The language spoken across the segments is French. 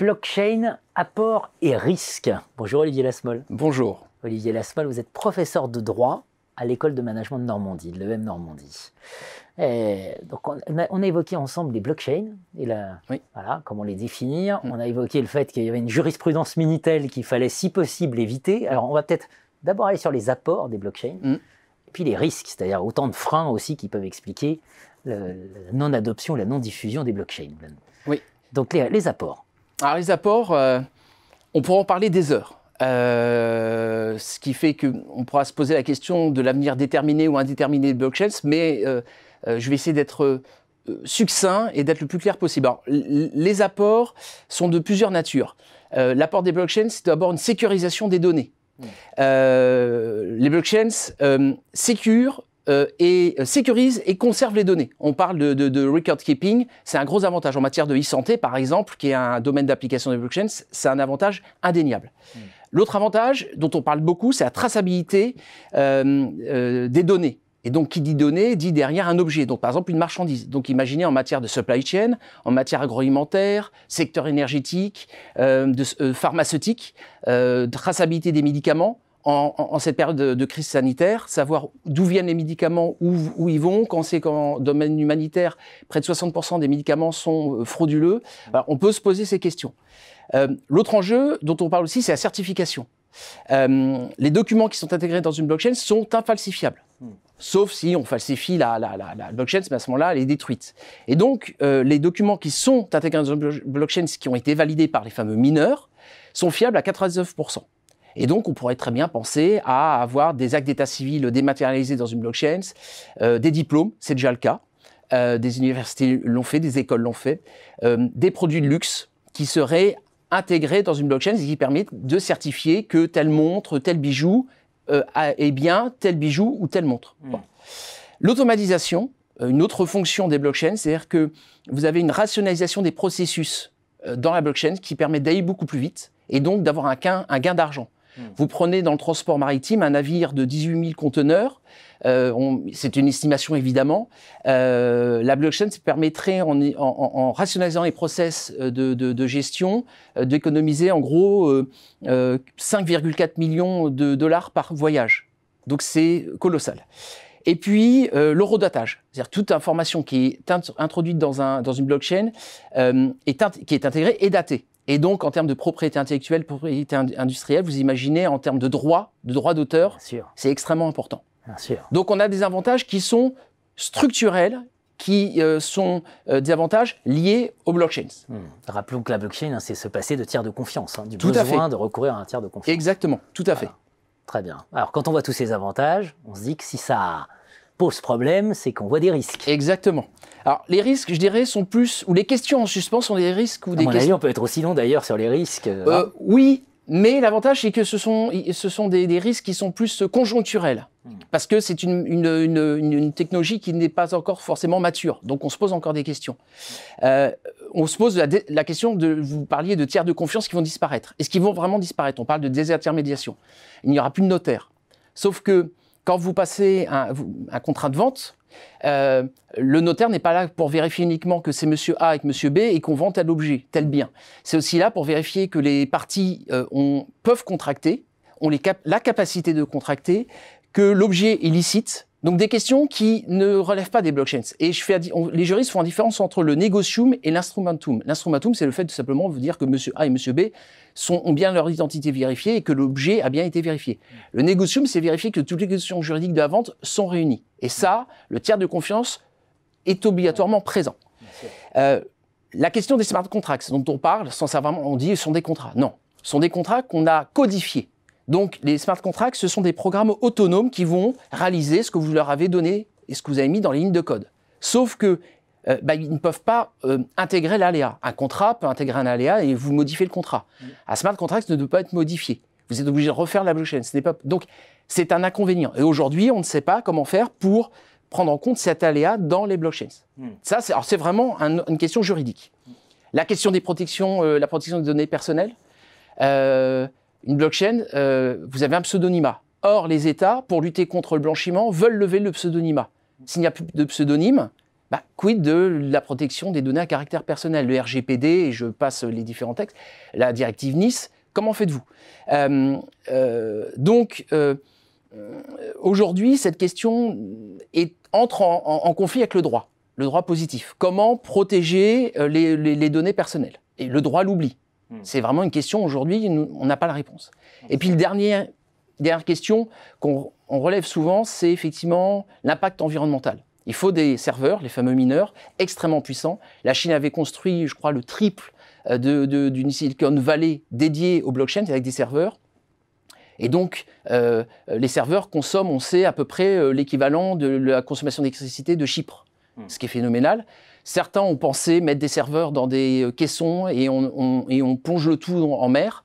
blockchain, apport et risque. Bonjour Olivier Lasmol. Bonjour. Olivier Lasmol, vous êtes professeur de droit à l'école de management de Normandie, de l'EM Normandie. donc on a, évoqué ensemble les blockchains et la, voilà, comment les définir. Mm. On a évoqué le fait qu'il y avait une jurisprudence Minitel qu'il fallait si possible éviter. Alors on va peut-être d'abord aller sur les apports des blockchains mm. et puis les risques, c'est-à-dire autant de freins aussi qui peuvent expliquer la non-adoption, la non-diffusion des blockchains. Oui. Donc les apports. Alors les apports, euh, on pourra en parler des heures. Euh, ce qui fait qu'on pourra se poser la question de l'avenir déterminé ou indéterminé de blockchains, mais euh, je vais essayer d'être succinct et d'être le plus clair possible. les apports sont de plusieurs natures. L'apport des blockchains, c'est d'abord une sécurisation des données. Mmh. les blockchains sécurent euh, et euh, sécurise et conserve les données. On parle de, record keeping, c'est un gros avantage en matière de e-santé, par exemple, qui est un domaine d'application des blockchains, c'est un avantage indéniable. Hmm. L'autre avantage dont on parle beaucoup, c'est la traçabilité euh, des données. Et donc, qui dit données, dit derrière un objet. Donc, par exemple, une marchandise. Donc, imaginez en matière de supply chain, en matière agroalimentaire, secteur énergétique, de, pharmaceutique, traçabilité des médicaments en, cette période de, crise sanitaire, savoir d'où viennent les médicaments, où, ils vont, quand c'est qu'en domaine humanitaire, près de 60% des médicaments sont euh, frauduleux, on peut se poser ces questions. Euh, l'autre enjeu dont on parle aussi, c'est la certification. Euh, les documents qui sont intégrés dans une blockchain sont infalsifiables. Sauf si on falsifie la, blockchain, mais à ce moment-là, elle est détruite. Et donc, les documents qui sont intégrés dans une blockchain, qui ont été validés par les fameux mineurs, sont fiables à 99%. Et donc, on pourrait très bien penser à avoir des actes d'état civil dématérialisés dans une blockchain, euh, des diplômes, c'est déjà le cas. Euh, des universités l'ont fait, des écoles l'ont fait, euh, des produits de luxe qui seraient intégrés dans une blockchain et qui permettent de certifier que telle montre, tel bijou est bien tel bijou ou telle montre. Hmm. L'automatisation, une autre fonction des blockchains, c'est-à-dire que vous avez une rationalisation des processus dans la blockchain qui permet d'aller beaucoup plus vite et donc d'avoir un un gain d'argent. Hmm. Vous prenez dans le transport maritime un navire de 18 000 conteneurs. Euh, c'est une estimation évidemment. Euh, la blockchain permettrait, en, rationalisant les process euh, de, gestion, d'économiser en gros 5,4 millions de dollars par voyage. Donc c'est colossal. Et puis l'eurodatage, c'est-à-dire toute information qui est introduite dans, un, dans une blockchain est qui est intégrée est datée. Et donc, en termes de propriété intellectuelle, propriété industrielle, vous imaginez en termes de droit, de droit d'auteur, c'est extrêmement important. Donc, on a des avantages qui sont structurels, qui euh, sont euh, des avantages liés aux blockchains. Hmm. Rappelons que la blockchain, hein, c'est se passer de tiers de confiance, hein, du tout besoin de recourir à un tiers de confiance. Exactement, tout à fait. Très bien. Alors, quand on voit tous ces avantages, on se dit que si ça pose problème, c'est qu'on voit des risques. Exactement. Alors, les risques, je dirais, sont plus, ou les questions en suspens sont des risques ou des questions. on peut être aussi long d'ailleurs sur les risques. Euh, euh, oui, mais l'avantage, c'est que ce sont, ce sont des, risques qui sont plus conjoncturels. Hmm. Parce que c'est une, une, technologie qui n'est pas encore forcément mature. Donc, on se pose encore des questions. Euh, on se pose la, question de, vous parliez de tiers de confiance qui vont disparaître. Est-ce qu'ils vont vraiment disparaître? On parle de désintermédiation. Il n'y aura plus de notaire. Sauf que quand vous passez un, un contrat de vente, euh, le notaire n'est pas là pour vérifier uniquement que c'est monsieur A avec monsieur B et qu'on vend tel objet, tel bien. C'est aussi là pour vérifier que les parties euh, peuvent contracter, ont la capacité de contracter, que l'objet est licite, donc des questions qui ne relèvent pas des blockchains. Et les juristes font la différence entre le negocium et l'instrumentum. L'instrumentum, c'est le fait de simplement dire que monsieur A et monsieur B sont, ont bien leur identité vérifiée et que l'objet a bien été vérifié. Le negocium, c'est vérifier que toutes les questions juridiques de la vente sont réunies. Et ça, le tiers de confiance est obligatoirement présent. Euh, la question des smart contracts dont on parle, sans savoir, on dit sont des contrats. Non, sont des contrats qu'on a codifiés. Donc les smart contracts, ce sont des programmes autonomes qui vont réaliser ce que vous leur avez donné et ce que vous avez mis dans les lignes de code. Sauf que euh, bah, ils ne peuvent pas euh, intégrer l'aléa. Un contrat peut intégrer un aléa et vous modifiez le contrat. Un smart contract ne peut pas être modifié. Vous êtes obligé de refaire la blockchain. Ce pas... Donc c'est un inconvénient. Et aujourd'hui, on ne sait pas comment faire pour prendre en compte cet aléa dans les blockchains. Hmm. Ça, c'est vraiment une question juridique. La question des protections, euh, la protection des données personnelles une blockchain, euh, vous avez un pseudonymat. Or, les États, pour lutter contre le blanchiment, veulent lever le pseudonymat. S'il n'y a plus de pseudonyme, bah, quid de la protection des données à caractère personnel? Le RGPD, et je passe les différents textes, la directive Nice, comment faites-vous? Euh, euh, Donc, aujourd'hui, cette question est, entre en, conflit avec le droit, le droit positif. Comment protéger les, données personnelles? Et le droit l'oublie. Hmm. C'est vraiment une question, aujourd'hui, on n'a pas la réponse. Et puis, le dernier, dernière question qu'on relève souvent, c'est effectivement l'impact environnemental. Il faut des serveurs, les fameux mineurs, extrêmement puissants. La Chine avait construit, je crois, le triple euh, d'une Silicon Valley dédiée au blockchain avec des serveurs. Et donc, euh, les serveurs consomment, on sait, à peu près euh, l'équivalent de la consommation d'électricité de Chypre, hmm. ce qui est phénoménal. Certains ont pensé mettre des serveurs dans des caissons et on, et on plonge le tout en mer.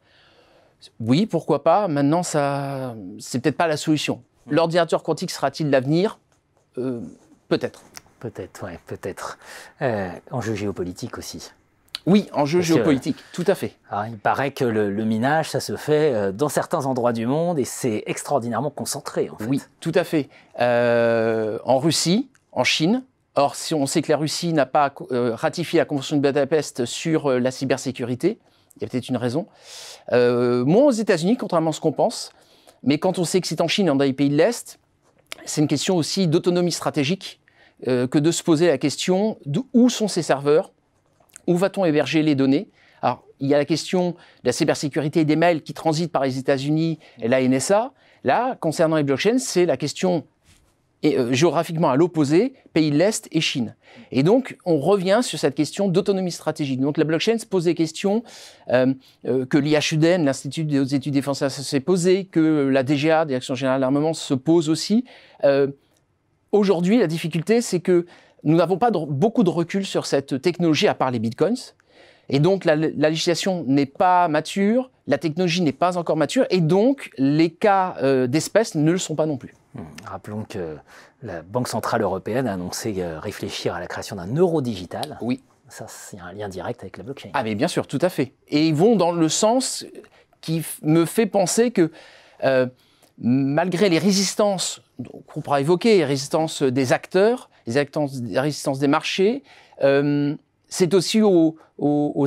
Oui, pourquoi pas. Maintenant, ça, c'est peut-être pas la solution. L'ordinateur quantique sera-t-il l'avenir? Peut-être. Peut-être, oui, peut-être. Euh, enjeu géopolitique aussi. Oui, enjeu géopolitique, tout à fait. Ah, il paraît que le, minage, ça se fait euh, dans certains endroits du monde et c'est extraordinairement concentré. En fait. Oui, tout à fait. Euh, en Russie, en Chine. Or, si on sait que la Russie n'a pas ratifié la Convention de Budapest sur la cybersécurité, il y a peut-être une raison. moins aux États-Unis, contrairement à ce qu'on pense. Mais quand on sait que c'est en Chine, dans les pays de l'Est, c'est une question aussi d'autonomie stratégique euh, que de se poser la question où sont ces serveurs, où va-t-on héberger les données. Alors, il y a la question de la cybersécurité des mails qui transitent par les États-Unis et la NSA. Là, concernant les blockchains, c'est la question et, euh, géographiquement à l'opposé, pays de l'Est et Chine. Et donc, on revient sur cette question d'autonomie stratégique. Donc, la blockchain se pose des questions euh, euh, que l'IHUDN, l'Institut des études défensives, s'est posé, que la DGA, Direction Générale de l'Armement, se pose aussi. Aujourd'hui, la difficulté, c'est que nous n'avons pas beaucoup de recul sur cette technologie, à part les bitcoins. Et donc la, législation n'est pas mature, la technologie n'est pas encore mature, et donc les cas euh, d'espèces ne le sont pas non plus. Hmm. Rappelons que la Banque Centrale Européenne a annoncé euh, réfléchir à la création d'un euro digital. Oui. Ça, c'est un lien direct avec la blockchain. Ah mais bien sûr, tout à fait. Et ils vont dans le sens qui me fait penser que euh, malgré les résistances qu'on pourra évoquer, les résistances des acteurs, les, résistances des marchés, c'est aussi aux,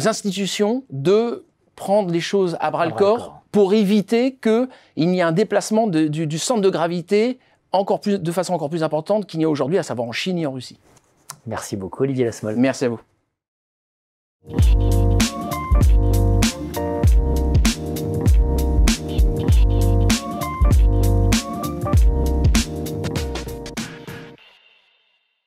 institutions de prendre les choses à bras, le corps pour éviter qu'il n'y ait un déplacement du, centre de gravité encore plus, de façon encore plus importante qu'il n'y a aujourd'hui, à savoir en Chine et en Russie. Merci beaucoup, Olivier Lasmol. Merci à vous.